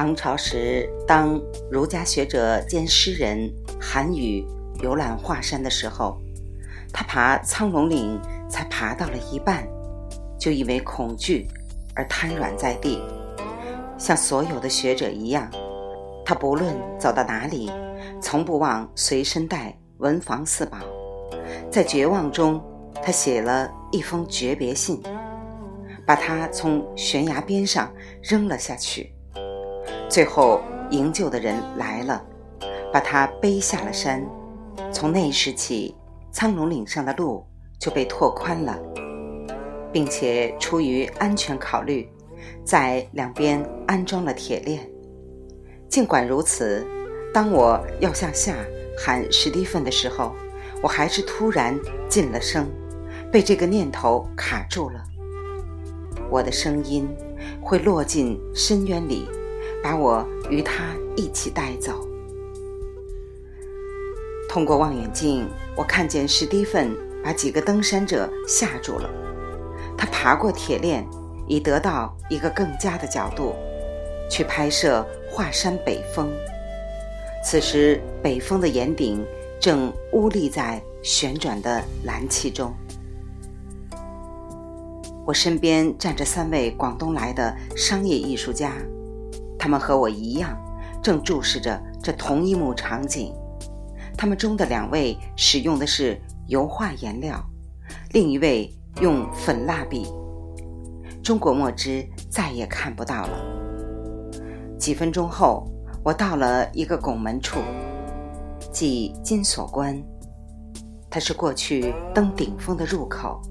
唐朝时，当儒家学者兼诗人韩愈游览华山的时候，他爬苍龙岭才爬到了一半，就因为恐惧而瘫软在地。像所有的学者一样，他不论走到哪里，从不忘随身带文房四宝。在绝望中，他写了一封诀别信，把他从悬崖边上扔了下去。最后营救的人来了，把他背下了山。从那时起，苍龙岭上的路就被拓宽了，并且出于安全考虑，在两边安装了铁链。尽管如此，当我要向下喊史蒂芬的时候，我还是突然进了声，被这个念头卡住了。我的声音会落进深渊里。把我与他一起带走。通过望远镜，我看见史蒂芬把几个登山者吓住了。他爬过铁链，以得到一个更佳的角度，去拍摄华山北峰。此时，北峰的岩顶正兀立在旋转的蓝气中。我身边站着三位广东来的商业艺术家。他们和我一样，正注视着这同一幕场景。他们中的两位使用的是油画颜料，另一位用粉蜡笔。中国墨汁再也看不到了。几分钟后，我到了一个拱门处，即金锁关。它是过去登顶峰的入口，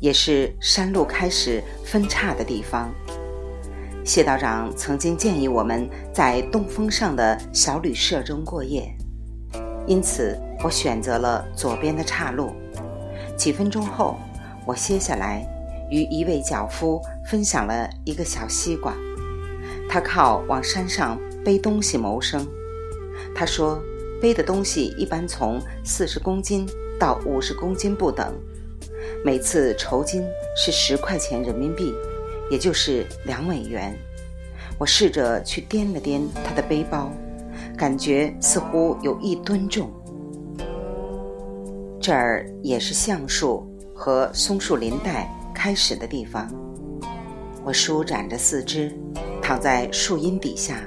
也是山路开始分叉的地方。谢道长曾经建议我们在东峰上的小旅社中过夜，因此我选择了左边的岔路。几分钟后，我歇下来，与一位脚夫分享了一个小西瓜。他靠往山上背东西谋生。他说，背的东西一般从四十公斤到五十公斤不等，每次酬金是十块钱人民币。也就是两美元，我试着去掂了掂他的背包，感觉似乎有一吨重。这儿也是橡树和松树林带开始的地方。我舒展着四肢，躺在树荫底下，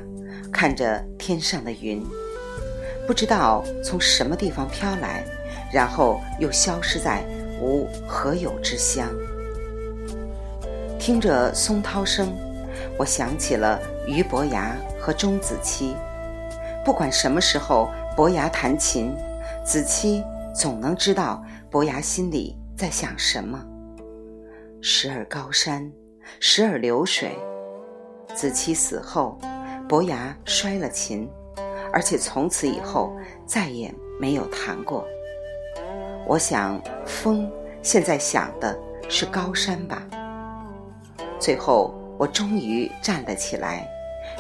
看着天上的云，不知道从什么地方飘来，然后又消失在无何有之乡。听着松涛声，我想起了俞伯牙和钟子期。不管什么时候伯牙弹琴，子期总能知道伯牙心里在想什么。时而高山，时而流水。子期死后，伯牙摔了琴，而且从此以后再也没有弹过。我想，风现在想的是高山吧。最后，我终于站了起来，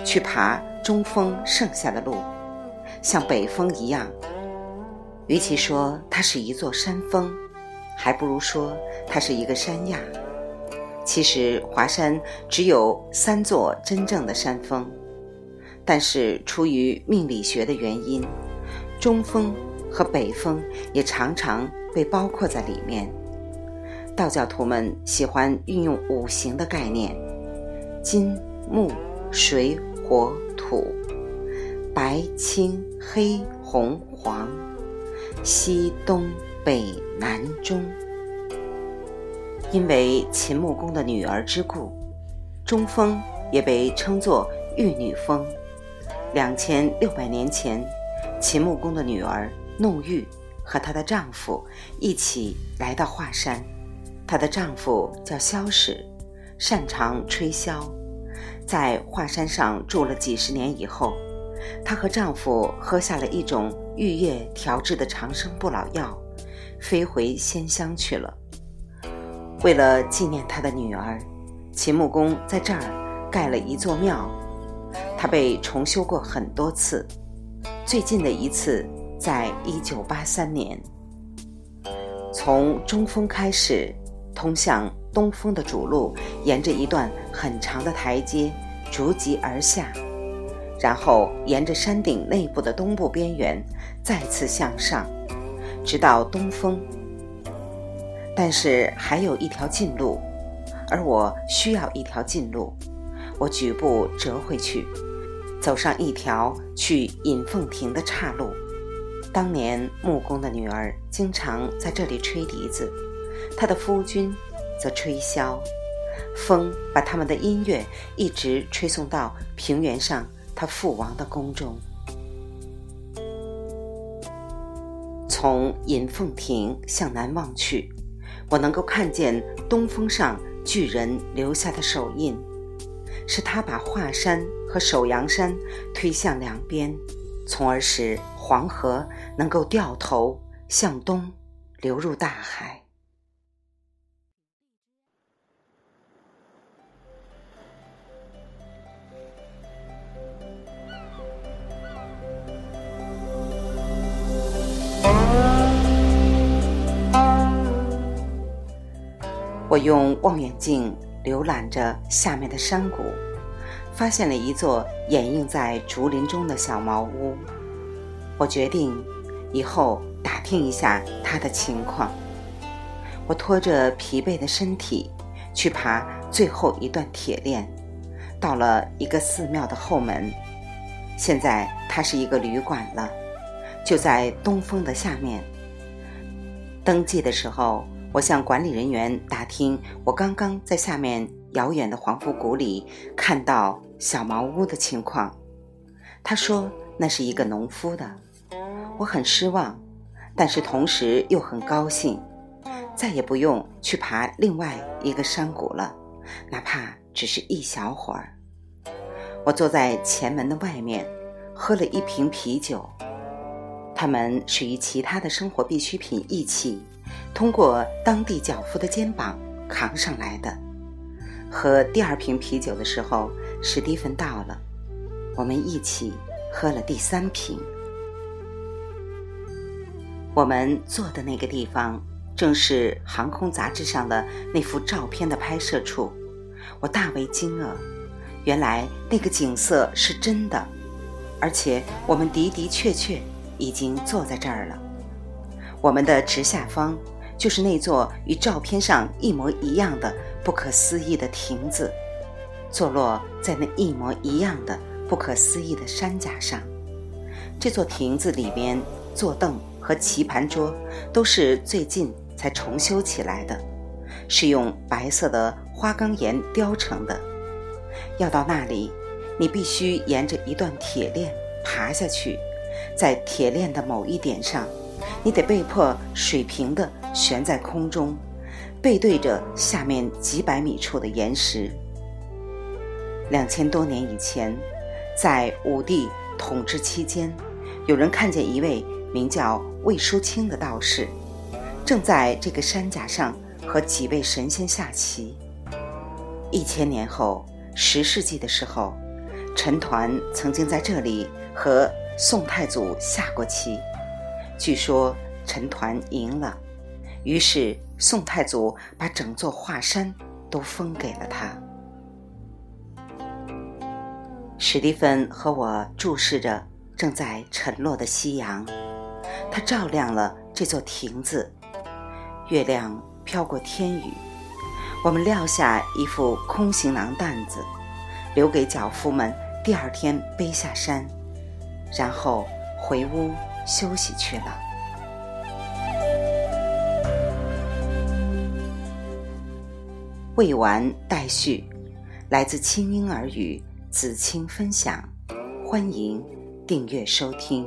去爬中峰剩下的路，像北峰一样。与其说它是一座山峰，还不如说它是一个山崖。其实华山只有三座真正的山峰，但是出于命理学的原因，中峰和北峰也常常被包括在里面。道教徒们喜欢运用五行的概念：金、木、水、火、土，白、青、黑、红、黄，西、东、北、南、中。因为秦穆公的女儿之故，中峰也被称作玉女峰。两千六百年前，秦穆公的女儿弄玉和她的丈夫一起来到华山。她的丈夫叫萧史，擅长吹箫，在华山上住了几十年以后，她和丈夫喝下了一种玉液调制的长生不老药，飞回仙乡去了。为了纪念他的女儿，秦穆公在这儿盖了一座庙，它被重修过很多次，最近的一次在一九八三年。从中峰开始。通向东峰的主路，沿着一段很长的台阶逐级而下，然后沿着山顶内部的东部边缘再次向上，直到东峰。但是还有一条近路，而我需要一条近路。我举步折回去，走上一条去引凤亭的岔路。当年木工的女儿经常在这里吹笛子，他的夫君则吹箫。风把他们的音乐一直吹送到平原上他父王的宫中。从引凤亭向南望去。我能够看见东峰上巨人留下的手印，是他把华山和首阳山推向两边，从而使黄河能够掉头向东流入大海。我用望远镜浏览着下面的山谷，发现了一座掩映在竹林中的小茅屋。我决定以后打听一下他的情况。我拖着疲惫的身体去爬最后一段铁链，到了一个寺庙的后门。现在它是一个旅馆了，就在东峰的下面。登记的时候。我向管理人员打听，我刚刚在下面遥远的黄福谷里看到小茅屋的情况。他说那是一个农夫的。我很失望，但是同时又很高兴，再也不用去爬另外一个山谷了，哪怕只是一小会儿。我坐在前门的外面，喝了一瓶啤酒。他们是与其他的生活必需品一起。通过当地脚夫的肩膀扛上来的。喝第二瓶啤酒的时候，史蒂芬到了，我们一起喝了第三瓶。我们坐的那个地方，正是航空杂志上的那幅照片的拍摄处。我大为惊愕，原来那个景色是真的，而且我们的的确确已经坐在这儿了。我们的直下方，就是那座与照片上一模一样的不可思议的亭子，坐落在那一模一样的不可思议的山甲上。这座亭子里边，坐凳和棋盘桌都是最近才重修起来的，是用白色的花岗岩雕成的。要到那里，你必须沿着一段铁链爬下去，在铁链的某一点上。你得被迫水平地悬在空中，背对着下面几百米处的岩石。两千多年以前，在武帝统治期间，有人看见一位名叫魏叔清的道士，正在这个山甲上和几位神仙下棋。一千年后，十世纪的时候，陈抟曾经在这里和宋太祖下过棋。据说陈抟赢了，于是宋太祖把整座华山都封给了他。史蒂芬和我注视着正在沉落的夕阳，它照亮了这座亭子。月亮飘过天宇，我们撂下一副空行囊担子，留给脚夫们第二天背下山，然后回屋。休息去了。未完待续，来自清音耳语子清分享，欢迎订阅收听。